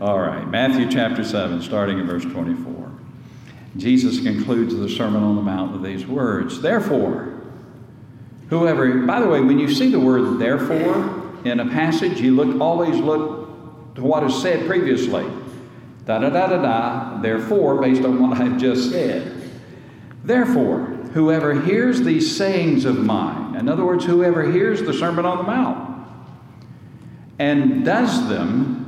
All right, Matthew chapter 7, starting in verse 24. Jesus concludes the Sermon on the Mount with these words Therefore, whoever, by the way, when you see the word therefore in a passage, you look always look to what is said previously. Da da da da da, therefore, based on what I've just said. Therefore, whoever hears these sayings of mine, in other words, whoever hears the Sermon on the Mount and does them,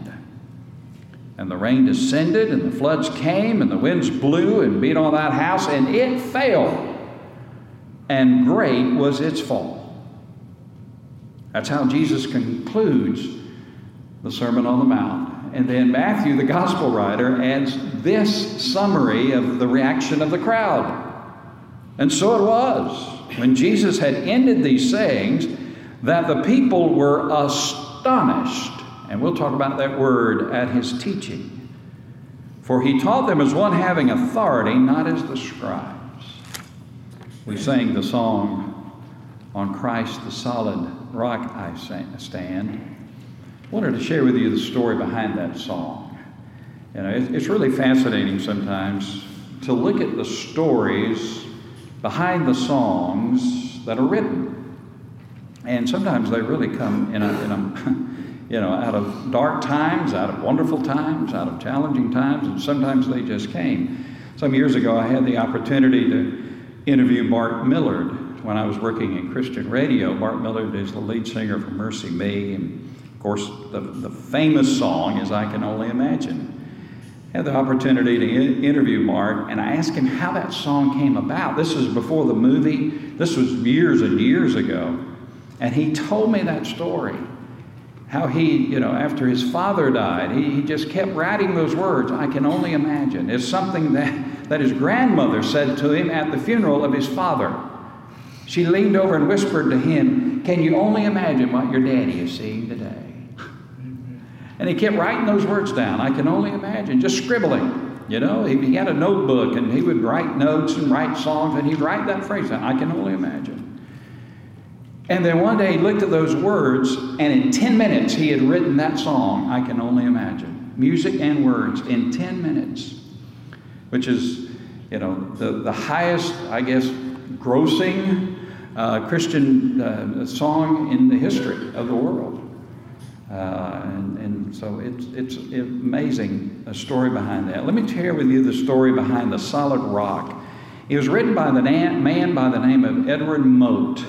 And the rain descended, and the floods came, and the winds blew and beat on that house, and it fell. And great was its fall. That's how Jesus concludes the Sermon on the Mount. And then Matthew, the gospel writer, adds this summary of the reaction of the crowd. And so it was. When Jesus had ended these sayings, that the people were astonished. And we'll talk about that word at his teaching. For he taught them as one having authority, not as the scribes. We sang the song, On Christ the solid rock I stand. I wanted to share with you the story behind that song. You know, it's really fascinating sometimes to look at the stories behind the songs that are written. And sometimes they really come in a, in a, you know, out of dark times, out of wonderful times, out of challenging times, and sometimes they just came. Some years ago, I had the opportunity to interview Bart Millard when I was working in Christian radio. Bart Millard is the lead singer for Mercy Me, and of course, the, the famous song is I Can Only Imagine. I had the opportunity to interview Bart, and I asked him how that song came about. This was before the movie, this was years and years ago. And he told me that story. How he, you know, after his father died, he, he just kept writing those words. I can only imagine. It's something that, that his grandmother said to him at the funeral of his father. She leaned over and whispered to him, Can you only imagine what your daddy is seeing today? And he kept writing those words down. I can only imagine, just scribbling. You know, he, he had a notebook and he would write notes and write songs and he'd write that phrase. I can only imagine. And then one day he looked at those words, and in 10 minutes he had written that song, I Can Only Imagine. Music and words in 10 minutes, which is, you know, the, the highest, I guess, grossing uh, Christian uh, song in the history of the world. Uh, and, and, so it's, it's amazing, a story behind that. Let me share with you the story behind The Solid Rock. It was written by the man by the name of Edward Mote.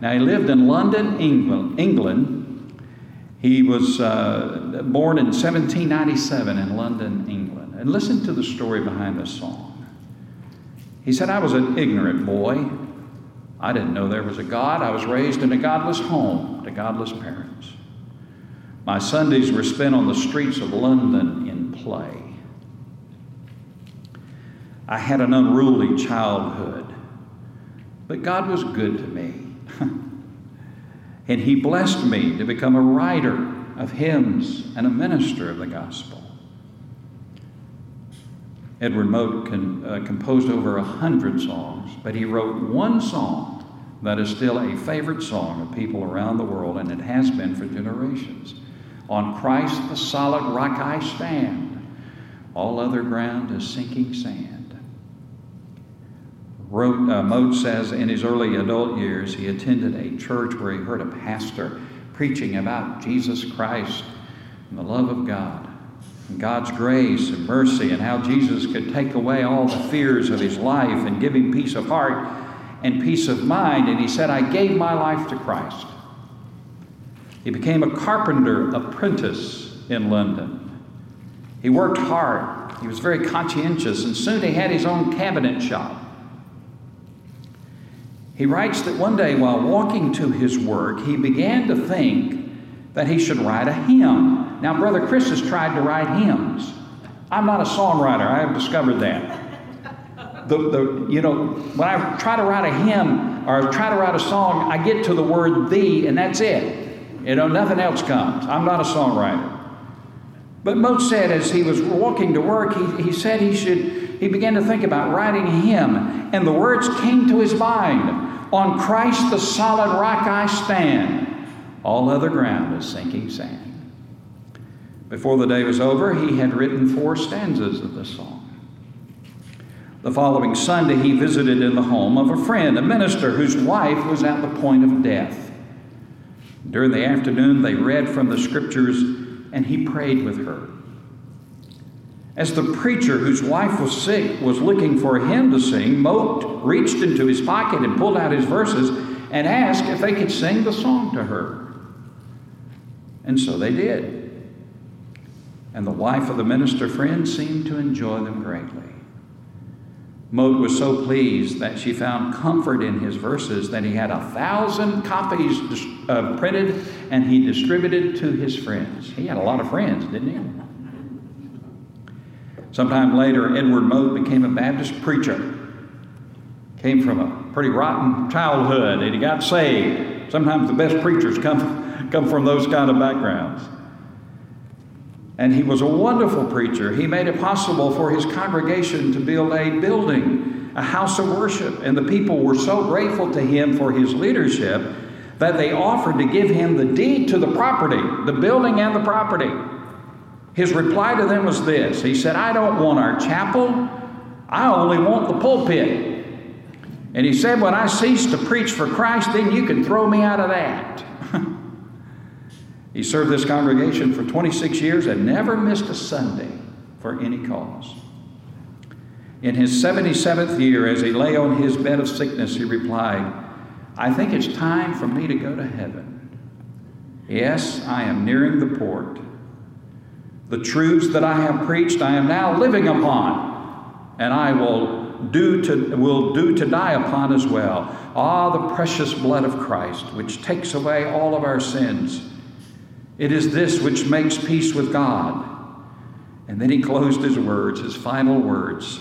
Now, he lived in London, England. England. He was uh, born in 1797 in London, England. And listen to the story behind this song. He said, I was an ignorant boy. I didn't know there was a God. I was raised in a godless home to godless parents. My Sundays were spent on the streets of London in play. I had an unruly childhood, but God was good to me. and he blessed me to become a writer of hymns and a minister of the gospel. Edward Mote con, uh, composed over a hundred songs, but he wrote one song that is still a favorite song of people around the world, and it has been for generations. On Christ the solid rock I stand, all other ground is sinking sand wrote, uh, says in his early adult years, he attended a church where he heard a pastor preaching about Jesus Christ and the love of God, and God's grace and mercy, and how Jesus could take away all the fears of his life and give him peace of heart and peace of mind. And he said, I gave my life to Christ. He became a carpenter apprentice in London. He worked hard. He was very conscientious, and soon he had his own cabinet shop. He writes that one day while walking to his work, he began to think that he should write a hymn. Now, Brother Chris has tried to write hymns. I'm not a songwriter, I have discovered that. the, the, you know, when I try to write a hymn or try to write a song, I get to the word thee, and that's it. You know, nothing else comes. I'm not a songwriter. But Mote said as he was walking to work, he, he said he should, he began to think about writing a hymn, and the words came to his mind On Christ the solid rock I stand, all other ground is sinking sand. Before the day was over, he had written four stanzas of the song. The following Sunday, he visited in the home of a friend, a minister whose wife was at the point of death. During the afternoon, they read from the scriptures and he prayed with her. As the preacher, whose wife was sick, was looking for a hymn to sing, Mote reached into his pocket and pulled out his verses and asked if they could sing the song to her. And so they did. And the wife of the minister friend seemed to enjoy them greatly. Mote was so pleased that she found comfort in his verses that he had a thousand copies uh, printed and he distributed to his friends. He had a lot of friends, didn't he? Sometime later, Edward Mote became a Baptist preacher. Came from a pretty rotten childhood and he got saved. Sometimes the best preachers come, come from those kind of backgrounds. And he was a wonderful preacher. He made it possible for his congregation to build a building, a house of worship. And the people were so grateful to him for his leadership that they offered to give him the deed to the property, the building and the property. His reply to them was this He said, I don't want our chapel, I only want the pulpit. And he said, When I cease to preach for Christ, then you can throw me out of that. He served this congregation for 26 years and never missed a Sunday for any cause. In his 77th year, as he lay on his bed of sickness, he replied, I think it's time for me to go to heaven. Yes, I am nearing the port. The truths that I have preached, I am now living upon, and I will do to, will do to die upon as well. Ah, the precious blood of Christ, which takes away all of our sins it is this which makes peace with God. And then he closed his words, his final words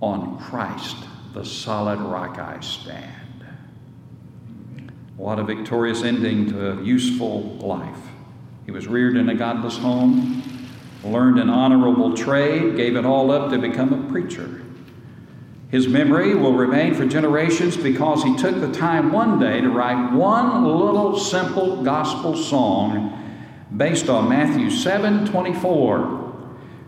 on Christ, the solid rock I stand. What a victorious ending to a useful life. He was reared in a godless home, learned an honorable trade, gave it all up to become a preacher. His memory will remain for generations because he took the time one day to write one little simple gospel song based on Matthew 7 24.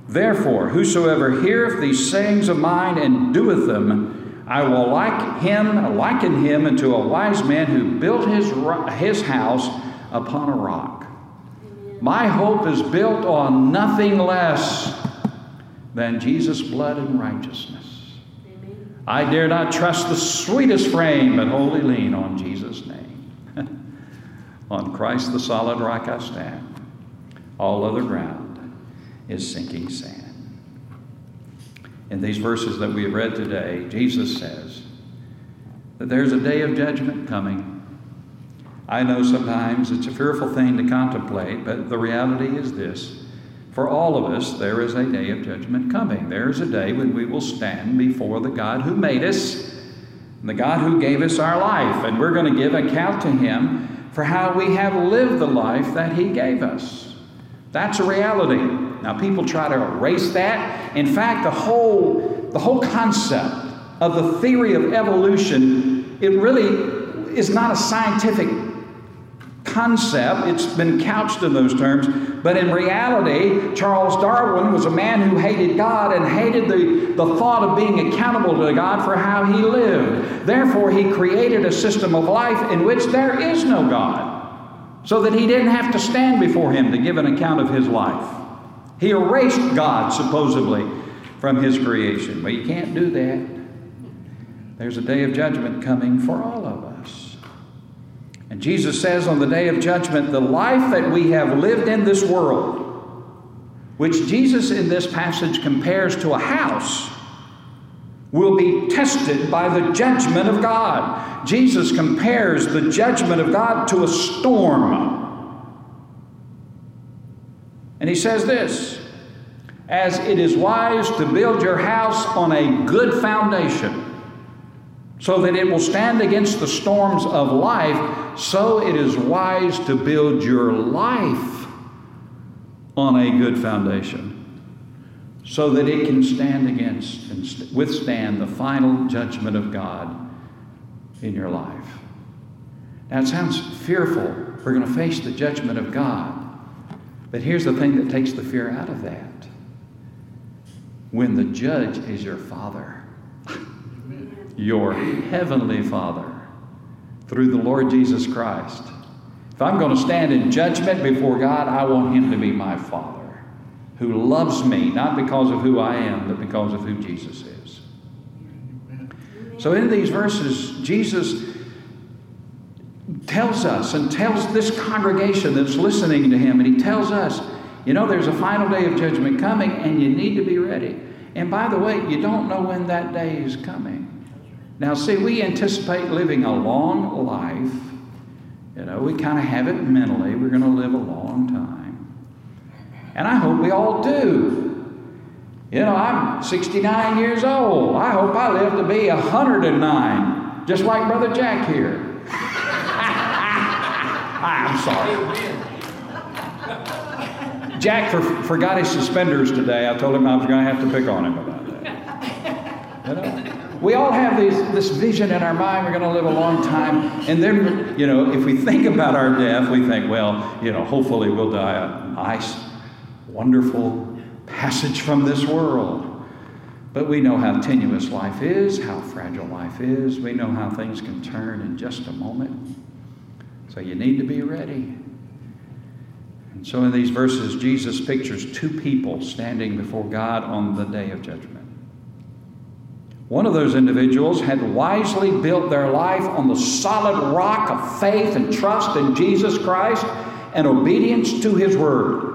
Therefore, whosoever heareth these sayings of mine and doeth them, I will like him, liken him unto a wise man who built his, his house upon a rock. My hope is built on nothing less than Jesus' blood and righteousness. I dare not trust the sweetest frame, but wholly lean on Jesus' name. on Christ the solid rock I stand. All other ground is sinking sand. In these verses that we have read today, Jesus says that there's a day of judgment coming. I know sometimes it's a fearful thing to contemplate, but the reality is this for all of us, there is a day of judgment coming. There is a day when we will stand before the God who made us, the God who gave us our life, and we're going to give account to Him for how we have lived the life that He gave us. That's a reality. Now, people try to erase that. In fact, the whole, the whole concept of the theory of evolution, it really is not a scientific concept. It's been couched in those terms. But in reality, Charles Darwin was a man who hated God and hated the, the thought of being accountable to God for how he lived. Therefore, he created a system of life in which there is no God, so that he didn't have to stand before him to give an account of his life. He erased God, supposedly, from his creation. But you can't do that. There's a day of judgment coming for all of us. And Jesus says on the day of judgment, the life that we have lived in this world, which Jesus in this passage compares to a house, will be tested by the judgment of God. Jesus compares the judgment of God to a storm. And he says this As it is wise to build your house on a good foundation, so that it will stand against the storms of life, so it is wise to build your life on a good foundation so that it can stand against and withstand the final judgment of God in your life. Now, it sounds fearful. We're going to face the judgment of God. But here's the thing that takes the fear out of that when the judge is your Father, your heavenly Father, through the Lord Jesus Christ. If I'm going to stand in judgment before God, I want Him to be my Father who loves me, not because of who I am, but because of who Jesus is. So, in these verses, Jesus tells us and tells this congregation that's listening to him, and he tells us, you know, there's a final day of judgment coming, and you need to be ready. And by the way, you don't know when that day is coming. Now, see, we anticipate living a long life. You know, we kind of have it mentally. We're going to live a long time. And I hope we all do. You know, I'm 69 years old. I hope I live to be 109, just like Brother Jack here. I'm sorry. Jack for, forgot his suspenders today. I told him I was going to have to pick on him about that. You know? We all have these, this vision in our mind, we're going to live a long time. And then, you know, if we think about our death, we think, well, you know, hopefully we'll die a nice, wonderful passage from this world. But we know how tenuous life is, how fragile life is. We know how things can turn in just a moment. So you need to be ready. And so in these verses, Jesus pictures two people standing before God on the day of judgment. One of those individuals had wisely built their life on the solid rock of faith and trust in Jesus Christ and obedience to His Word.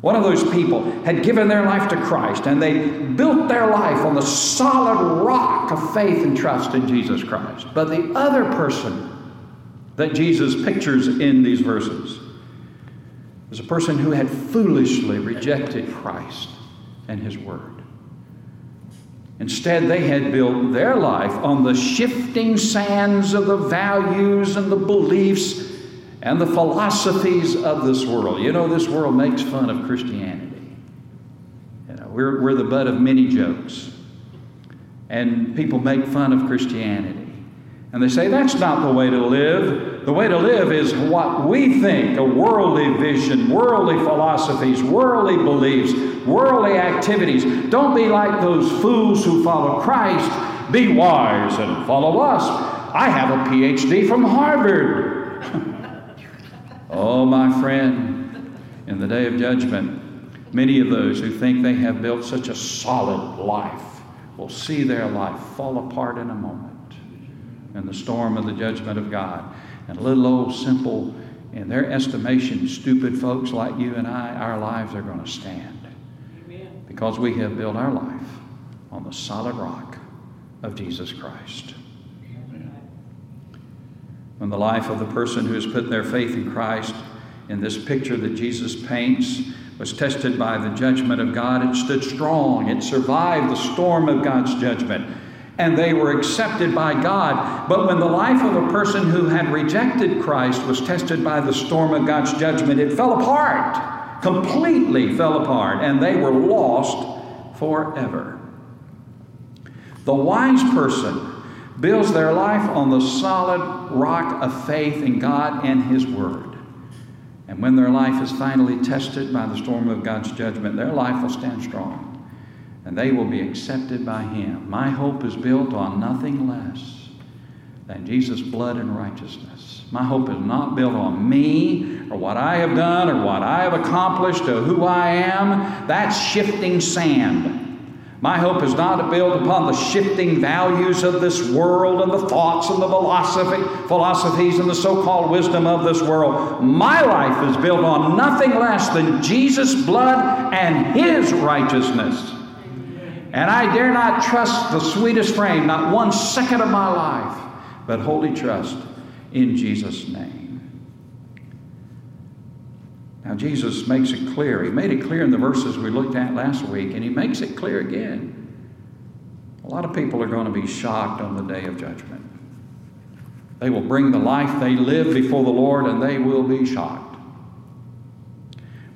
One of those people had given their life to Christ and they built their life on the solid rock of faith and trust in Jesus Christ. But the other person that Jesus pictures in these verses is a person who had foolishly rejected Christ and His Word. Instead, they had built their life on the shifting sands of the values and the beliefs and the philosophies of this world. You know, this world makes fun of Christianity. You know, we're, we're the butt of many jokes. And people make fun of Christianity. And they say that's not the way to live. The way to live is what we think a worldly vision, worldly philosophies, worldly beliefs, worldly activities. Don't be like those fools who follow Christ. Be wise and follow us. I have a PhD from Harvard. Oh, my friend, in the day of judgment, many of those who think they have built such a solid life will see their life fall apart in a moment in the storm of the judgment of God. And little old, simple, in their estimation, stupid folks like you and I, our lives are going to stand. Because we have built our life on the solid rock of Jesus Christ when the life of the person who has put their faith in Christ in this picture that Jesus paints was tested by the judgment of God, it stood strong. It survived the storm of God's judgment. And they were accepted by God. But when the life of a person who had rejected Christ was tested by the storm of God's judgment, it fell apart, completely fell apart, and they were lost forever. The wise person builds their life on the solid rock of faith in God and His Word. And when their life is finally tested by the storm of God's judgment, their life will stand strong and they will be accepted by Him. My hope is built on nothing less than Jesus' blood and righteousness. My hope is not built on me or what I have done or what I have accomplished or who I am. That's shifting sand. My hope is not to build upon the shifting values of this world and the thoughts and the philosophy, philosophies and the so called wisdom of this world. My life is built on nothing less than Jesus' blood and His righteousness. And I dare not trust the sweetest frame, not one second of my life, but wholly trust in Jesus' name. Now, Jesus makes it clear. He made it clear in the verses we looked at last week, and he makes it clear again. A lot of people are going to be shocked on the day of judgment. They will bring the life they live before the Lord, and they will be shocked.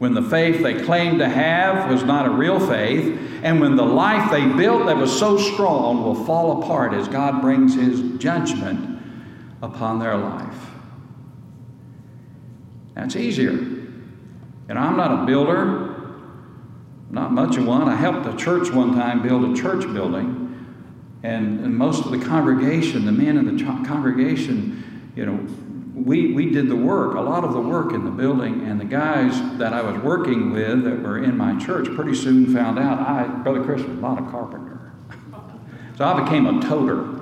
When the faith they claimed to have was not a real faith, and when the life they built that was so strong will fall apart as God brings His judgment upon their life. That's easier. And I'm not a builder, not much of one. I helped a church one time build a church building. And, and most of the congregation, the men in the congregation, you know, we, we did the work, a lot of the work in the building, and the guys that I was working with that were in my church pretty soon found out I, Brother Chris, was not a carpenter. so I became a toter.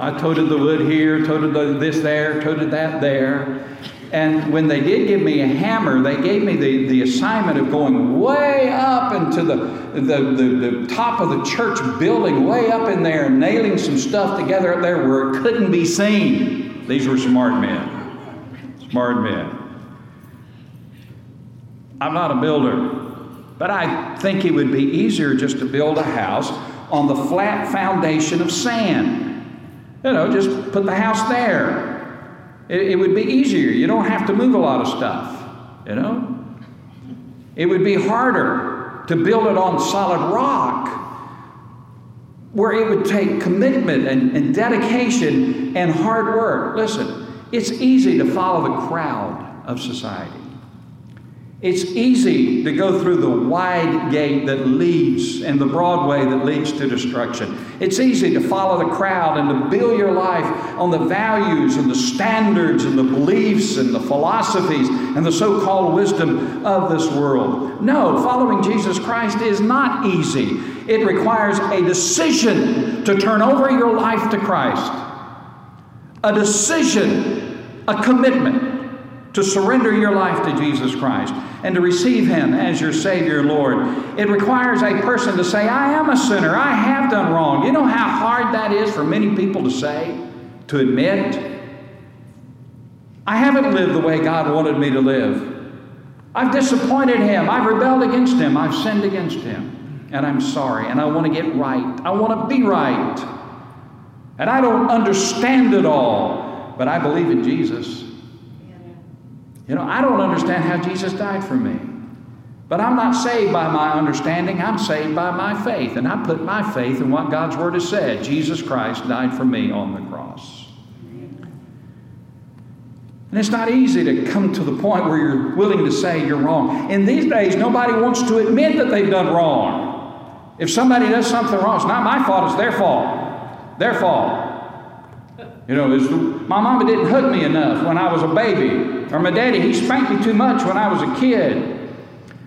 I toted the wood here, toted the, this there, toted that there. And when they did give me a hammer, they gave me the, the assignment of going way up into the, the, the, the top of the church building, way up in there, and nailing some stuff together up there where it couldn't be seen. These were smart men. Smart men. I'm not a builder, but I think it would be easier just to build a house on the flat foundation of sand. You know, just put the house there. It, it would be easier. You don't have to move a lot of stuff, you know? It would be harder to build it on solid rock where it would take commitment and, and dedication and hard work. Listen, it's easy to follow the crowd of society. It's easy to go through the wide gate that leads and the broad way that leads to destruction. It's easy to follow the crowd and to build your life on the values and the standards and the beliefs and the philosophies and the so called wisdom of this world. No, following Jesus Christ is not easy. It requires a decision to turn over your life to Christ, a decision, a commitment to surrender your life to Jesus Christ and to receive Him as your Savior and Lord. It requires a person to say, I am a sinner. I have done wrong. You know how hard that is for many people to say, to admit? I haven't lived the way God wanted me to live. I've disappointed Him. I've rebelled against Him. I've sinned against Him. And I'm sorry. And I want to get right. I want to be right. And I don't understand it all, but I believe in Jesus. You know, I don't understand how Jesus died for me. But I'm not saved by my understanding, I'm saved by my faith. And I put my faith in what God's Word has said. Jesus Christ died for me on the cross. And it's not easy to come to the point where you're willing to say you're wrong. In these days, nobody wants to admit that they've done wrong. If somebody does something wrong, it's not my fault, it's their fault. Their fault. You know, my mama didn't hug me enough when I was a baby, or my daddy, he spanked me too much when I was a kid.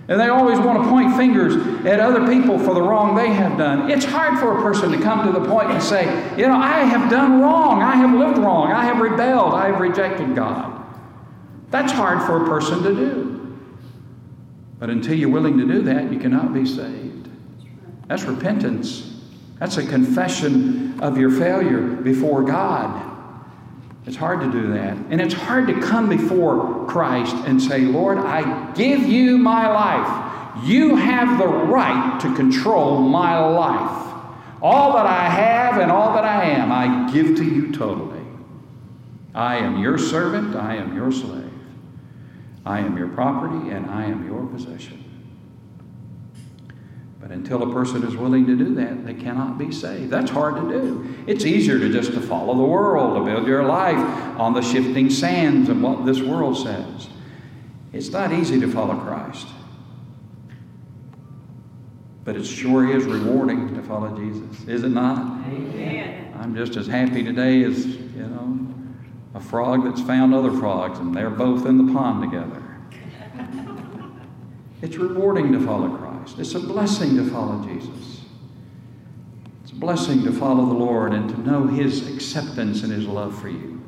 And they always want to point fingers at other people for the wrong they have done. It's hard for a person to come to the point and say, you know, I have done wrong. I have lived wrong. I have rebelled. I have rejected God. That's hard for a person to do. But until you're willing to do that, you cannot be saved. That's repentance. That's a confession of your failure before God. It's hard to do that. And it's hard to come before Christ and say, Lord, I give you my life. You have the right to control my life. All that I have and all that I am, I give to you totally. I am your servant, I am your slave. I am your property, and I am your possession. But until a person is willing to do that, they cannot be saved. That's hard to do. It's easier to just to follow the world, to build your life on the shifting sands of what this world says. It's not easy to follow Christ. But it sure is rewarding to follow Jesus, is it not? Amen. I'm just as happy today as, you know, a frog that's found other frogs and they're both in the pond together. it's rewarding to follow Christ. Christ. It's a blessing to follow Jesus. It's a blessing to follow the Lord and to know His acceptance and His love for you.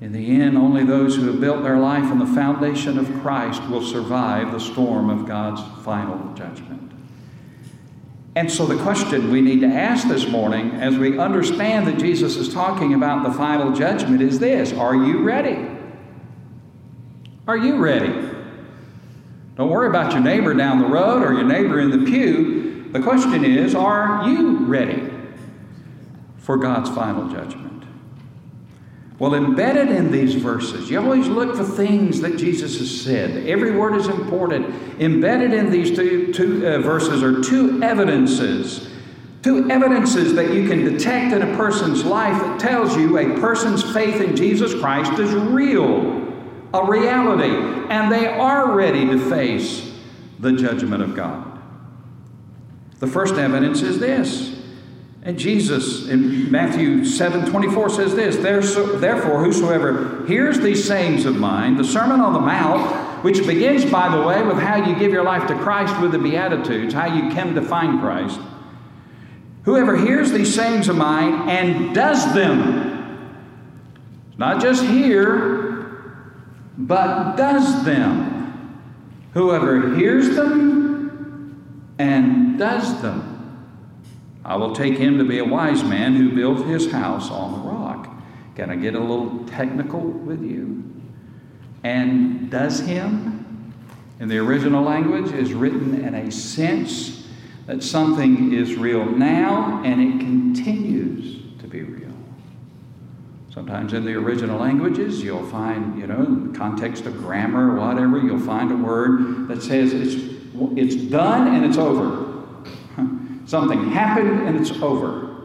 In the end, only those who have built their life on the foundation of Christ will survive the storm of God's final judgment. And so, the question we need to ask this morning, as we understand that Jesus is talking about the final judgment, is this Are you ready? Are you ready? Don't worry about your neighbor down the road or your neighbor in the pew. The question is, are you ready for God's final judgment? Well, embedded in these verses, you always look for things that Jesus has said. Every word is important. Embedded in these two, two uh, verses are two evidences. Two evidences that you can detect in a person's life that tells you a person's faith in Jesus Christ is real a reality, and they are ready to face the judgment of God. The first evidence is this. And Jesus in Matthew 7 24 says this Therefore, whosoever hears these sayings of mine, the Sermon on the Mount, which begins, by the way, with how you give your life to Christ with the Beatitudes, how you come to find Christ. Whoever hears these sayings of mine and does them, not just hear, but does them. Whoever hears them and does them. I will take him to be a wise man who built his house on the rock. Can I get a little technical with you? And does him, in the original language, is written in a sense that something is real now and it continues. Sometimes in the original languages, you'll find, you know, in the context of grammar or whatever, you'll find a word that says it's, it's done and it's over. Something happened and it's over.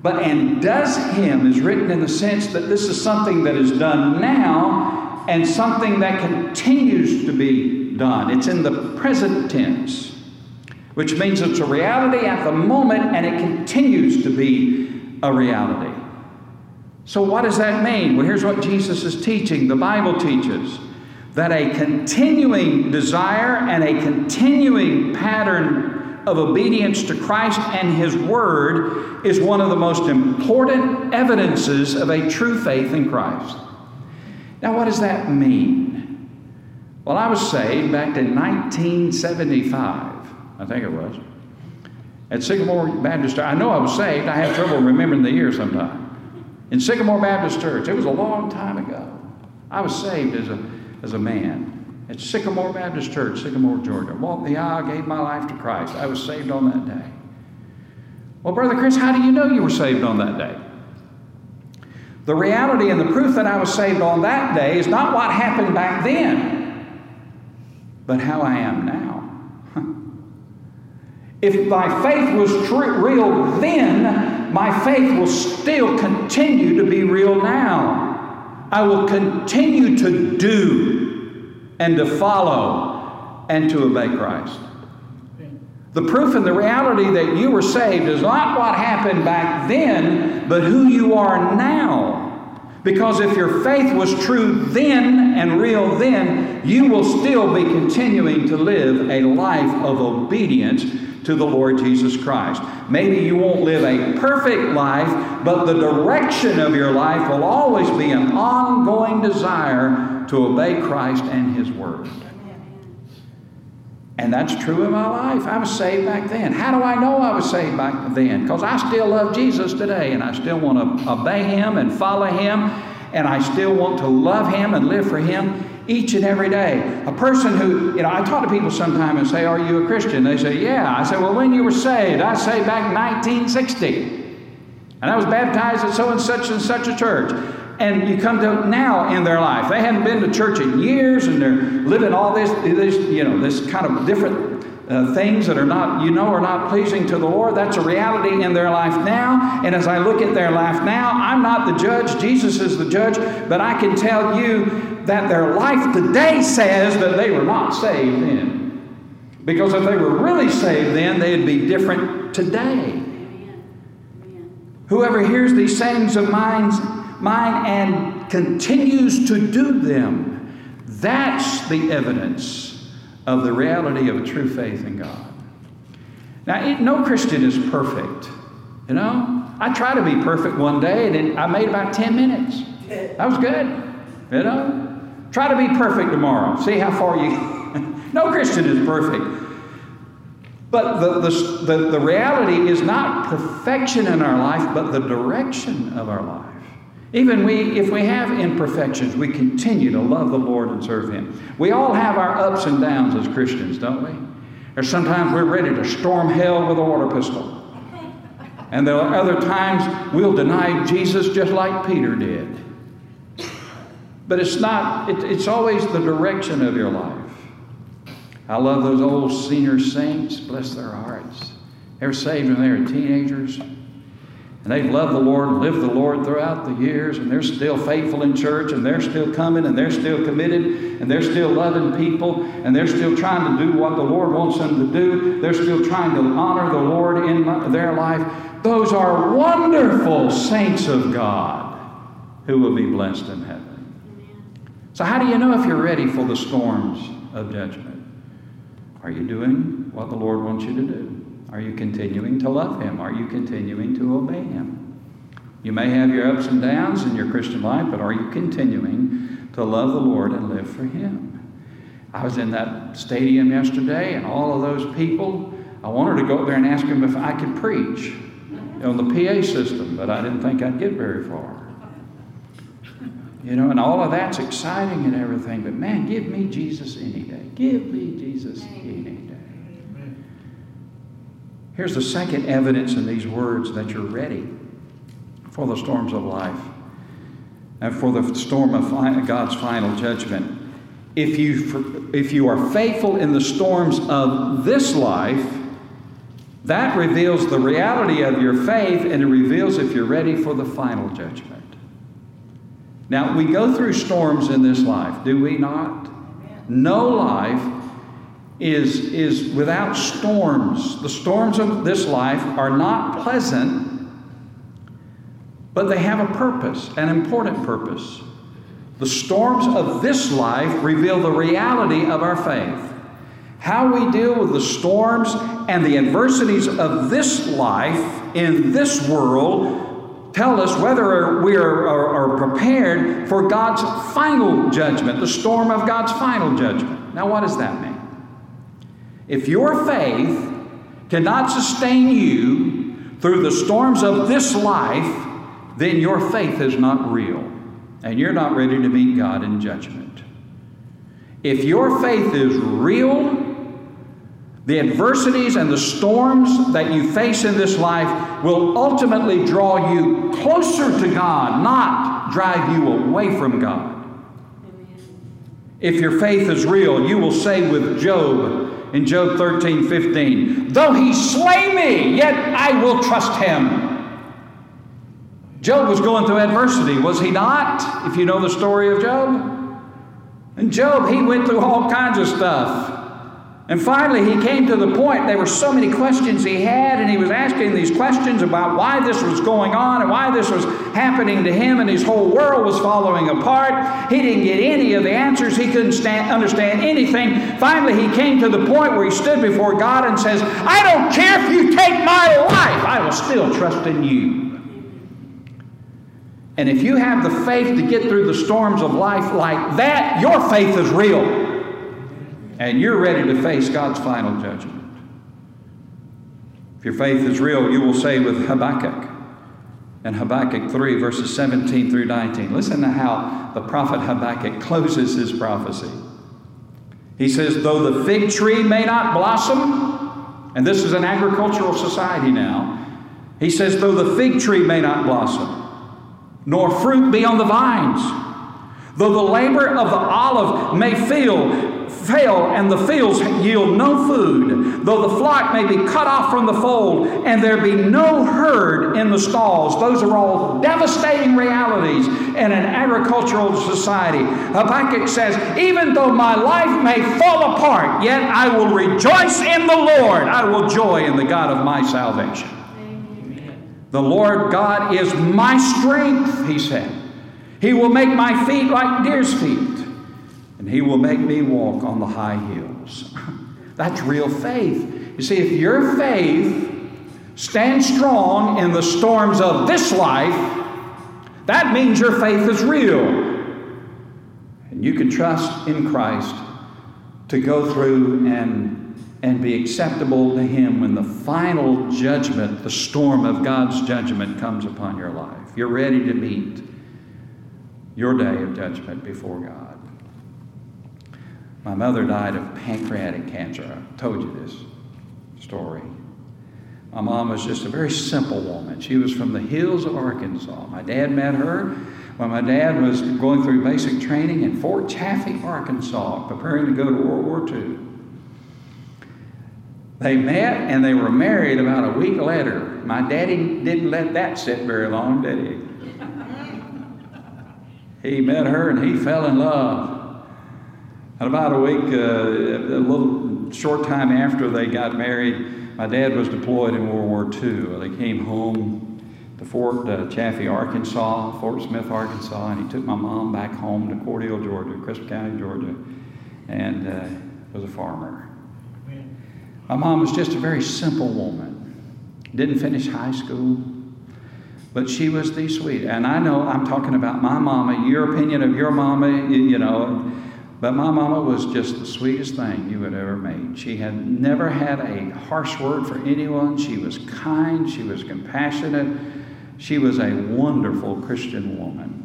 But and does him is written in the sense that this is something that is done now and something that continues to be done. It's in the present tense, which means it's a reality at the moment and it continues to be a reality. So, what does that mean? Well, here's what Jesus is teaching. The Bible teaches that a continuing desire and a continuing pattern of obedience to Christ and His Word is one of the most important evidences of a true faith in Christ. Now, what does that mean? Well, I was saved back in 1975, I think it was, at Sycamore Baptist. I know I was saved. I have trouble remembering the year sometimes in Sycamore Baptist Church. It was a long time ago. I was saved as a, as a man at Sycamore Baptist Church, Sycamore, Georgia. Walked the aisle, gave my life to Christ. I was saved on that day. Well, Brother Chris, how do you know you were saved on that day? The reality and the proof that I was saved on that day is not what happened back then, but how I am now. if my faith was true, real then, my faith will still continue to be real now. I will continue to do and to follow and to obey Christ. The proof and the reality that you were saved is not what happened back then, but who you are now. Because if your faith was true then and real then, you will still be continuing to live a life of obedience to the Lord Jesus Christ. Maybe you won't live a perfect life, but the direction of your life will always be an ongoing desire to obey Christ and His Word. And that's true in my life. I was saved back then. How do I know I was saved back then? Because I still love Jesus today, and I still want to obey Him and follow Him, and I still want to love Him and live for Him each and every day. A person who, you know, I talk to people sometimes and say, Are you a Christian? They say, Yeah. I say, Well, when you were saved, I say back in 1960. And I was baptized at so and such and such a church. And you come to now in their life. They hadn't been to church in years and they're living all this, this you know, this kind of different uh, things that are not, you know, are not pleasing to the Lord. That's a reality in their life now. And as I look at their life now, I'm not the judge. Jesus is the judge. But I can tell you that their life today says that they were not saved then. Because if they were really saved then, they'd be different today. Whoever hears these sayings of mine, mine and continues to do them, that's the evidence of the reality of a true faith in God. Now, no Christian is perfect. You know, I tried to be perfect one day and I made about 10 minutes. That was good. You know, Try to be perfect tomorrow. See how far you. no Christian is perfect. But the, the, the, the, reality is not perfection in our life, but the direction of our life. Even we, if we have imperfections, we continue to love the Lord and serve Him. We all have our ups and downs as Christians, don't we? Or sometimes we're ready to storm hell with a water pistol. And there are other times we'll deny Jesus just like Peter did. But it's not, it, it's always the direction of your life. I love those old senior saints, bless their hearts. They were saved when they were teenagers. And they've loved the Lord lived the Lord throughout the years, and they're still faithful in church, and they're still coming, and they're still committed, and they're still loving people, and they're still trying to do what the Lord wants them to do. They're still trying to honor the Lord in their life. Those are wonderful saints of God who will be blessed in heaven. So, how do you know if you're ready for the storms of judgment? Are you doing what the Lord wants you to do? Are you continuing to love Him? Are you continuing to obey Him? You may have your ups and downs in your Christian life, but are you continuing to love the Lord and live for Him? I was in that stadium yesterday, and all of those people, I wanted to go up there and ask them if I could preach on the PA system, but I didn't think I'd get very far. You know, and all of that's exciting and everything, but man, give me Jesus any day. Give me Jesus any day. Here's the second evidence in these words that you're ready for the storms of life and for the storm of God's final judgment. If you, if you are faithful in the storms of this life, that reveals the reality of your faith and it reveals if you're ready for the final judgment. Now, we go through storms in this life, do we not? No life is, is without storms. The storms of this life are not pleasant, but they have a purpose, an important purpose. The storms of this life reveal the reality of our faith. How we deal with the storms and the adversities of this life in this world tell us whether we are, prepared for God's final judgment, the storm of God's final judgment. Now, what does that mean? If your faith cannot sustain you through the storms of this life, then your faith is not real and you're not ready to meet God in judgment. If your faith is real, the adversities and the storms that you face in this life will ultimately draw you closer to God, not drive you away from God. If your faith is real, you will say with Job, in Job 13 15. Though he slay me, yet I will trust him. Job was going through adversity, was he not? If you know the story of Job. And Job, he went through all kinds of stuff. And finally, he came to the point, there were so many questions he had, and he was asking these questions about why this was going on and why this was happening to him, and his whole world was falling apart. He didn't get any of the answers, he couldn't stand, understand anything. Finally, he came to the point where he stood before God and says, I don't care if you take my life, I will still trust in you. And if you have the faith to get through the storms of life like that, your faith is real and you're ready to face God's final judgment. If your faith is real, you will say with Habakkuk in Habakkuk 3, verses 17 through 19. Listen to how the prophet Habakkuk closes his prophecy. He says, Though the fig tree may not blossom, and this is an agricultural society now, he says, Though the fig tree may not blossom, nor fruit be on the vines, though the labor of the olive may fail, fail and the fields yield no food, though the flock may be cut off from the fold and there be no herd in the stalls. Those are all devastating realities in an agricultural society. Habakkuk says, Even though my life may fall apart, yet I will rejoice in the Lord. I will joy in the God of my salvation. The Lord God is my strength, he said. He will make my feet like deer's feet and he will make me walk on the high hills. That's real faith. You see, if your faith stands strong in the storms of this life, that means your faith is real. And you can trust in Christ to go through and, and be acceptable to Him when the final judgment, the storm of God's judgment, comes upon your life. You're ready to meet your day of judgment before God. My mother died of pancreatic cancer. I told you this story. My mom was just a very simple woman. She was from the hills of Arkansas. My dad met her when my dad was going through basic training in Fort Chaffee, Arkansas, preparing to go to World War II. They met and they were married about a week later. My daddy didn't let that sit very long, did he? He met her and he fell in love. And about a week, uh, a little short time after they got married, my dad was deployed in World War II. They came home to Fort uh, Chaffee, Arkansas, Fort Smith, Arkansas, and he took my mom back home to Cordele, Georgia, Crisp County, Georgia, and uh, was a farmer. My mom was just a very simple woman. Didn't finish high school, but she was the sweet. And I know I'm talking about my mama, your opinion of your mama, you, know, but my mama was just the sweetest thing you had ever made. She had never had a harsh word for anyone. She was kind, she was compassionate, she was a wonderful Christian woman.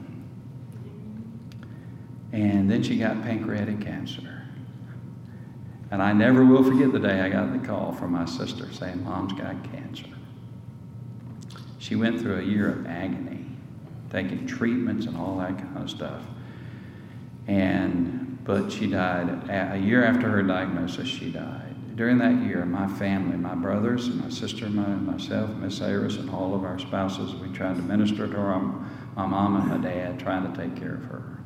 And then she got pancreatic cancer. And I never will forget the day I got the call from my sister saying, Mom's got cancer. She went through a year of agony, taking treatments and all that kind of stuff. And, but she died. A year after her diagnosis, she died. During that year, my family, my brothers, and my sister, my, myself, Miss Aris, and all of our spouses, we tried to minister to her, my mom and my dad, trying to take care of her.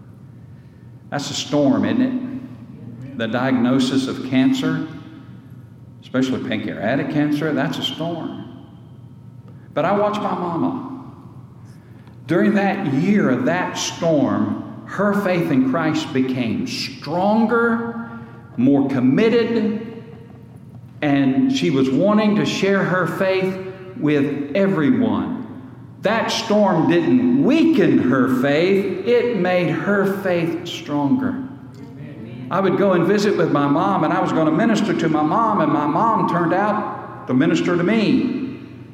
That's a storm, isn't it? the diagnosis of cancer, especially pancreatic cancer, that's a storm. But I watched my mama. During that year of that storm, her faith in Christ became stronger, more committed, and she was wanting to share her faith with everyone. That storm didn't weaken her faith, it made her faith stronger. I would go and visit with my mom, and I was going to minister to my mom, and my mom turned out to minister to me.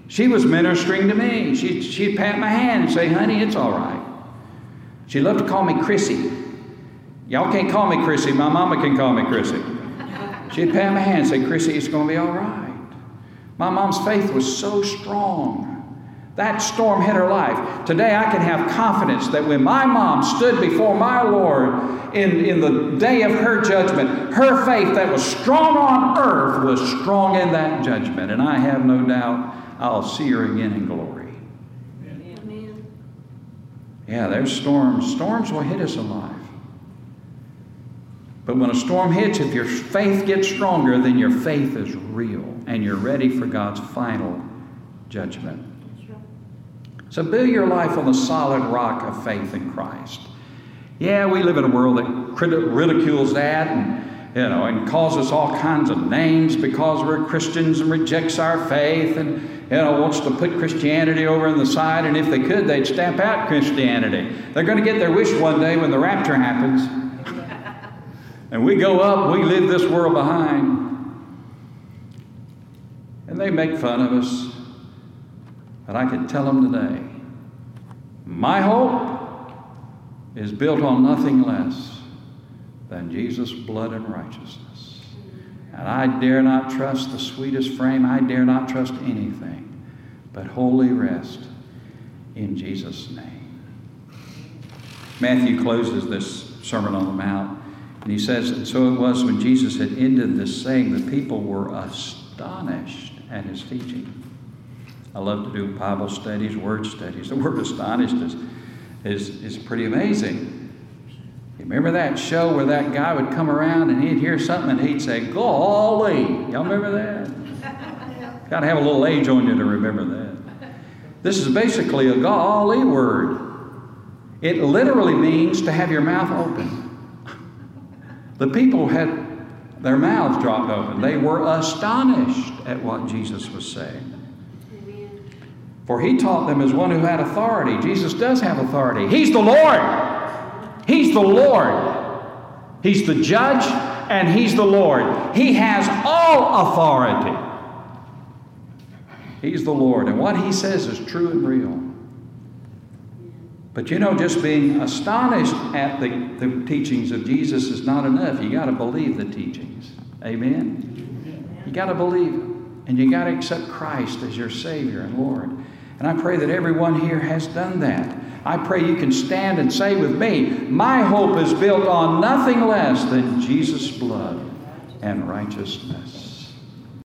She was ministering to me. She, she'd pat my hand and say, Honey, it's all right. She loved to call me Chrissy. Y'all can't call me Chrissy. My mama can call me Chrissy. She'd pat my hand and say, Chrissy, it's going to be all right. My mom's faith was so strong. That storm hit her life. Today, I can have confidence that when my mom stood before my Lord in, in the day of her judgment, her faith that was strong on earth was strong in that judgment. And I have no doubt I'll see her again in glory. Amen. Yeah, there's storms. Storms will hit us alive. But when a storm hits, if your faith gets stronger, then your faith is real and you're ready for God's final judgment. So build your life on the solid rock of faith in Christ. Yeah, we live in a world that ridicules that and you know and calls us all kinds of names because we're Christians and rejects our faith and you know wants to put Christianity over on the side and if they could they'd stamp out Christianity. They're going to get their wish one day when the rapture happens. and we go up, we leave this world behind. And they make fun of us. But I can tell them today my hope is built on nothing less than Jesus' blood and righteousness. And I dare not trust the sweetest frame, I dare not trust anything, but wholly rest in Jesus' name. Matthew closes this Sermon on the Mount, and he says, And so it was when Jesus had ended this saying, the people were astonished at his teaching. I love to do Bible studies, word studies. The word astonished is, is, is pretty amazing. You remember that show where that guy would come around and he'd hear something and he'd say, Golly. Y'all remember that? Got to have a little age on you to remember that. This is basically a golly word. It literally means to have your mouth open. The people had their mouths dropped open. They were astonished at what Jesus was saying. For he taught them as one who had authority. Jesus does have authority. He's the Lord. He's the Lord. He's the judge and he's the Lord. He has all authority. He's the Lord. And what he says is true and real. But you know, just being astonished at the, the teachings of Jesus is not enough. You got to believe the teachings. Amen? You got to believe. And you got to accept Christ as your Savior and Lord. And I pray that everyone here has done that. I pray you can stand and say with me, My hope is built on nothing less than Jesus' blood and righteousness.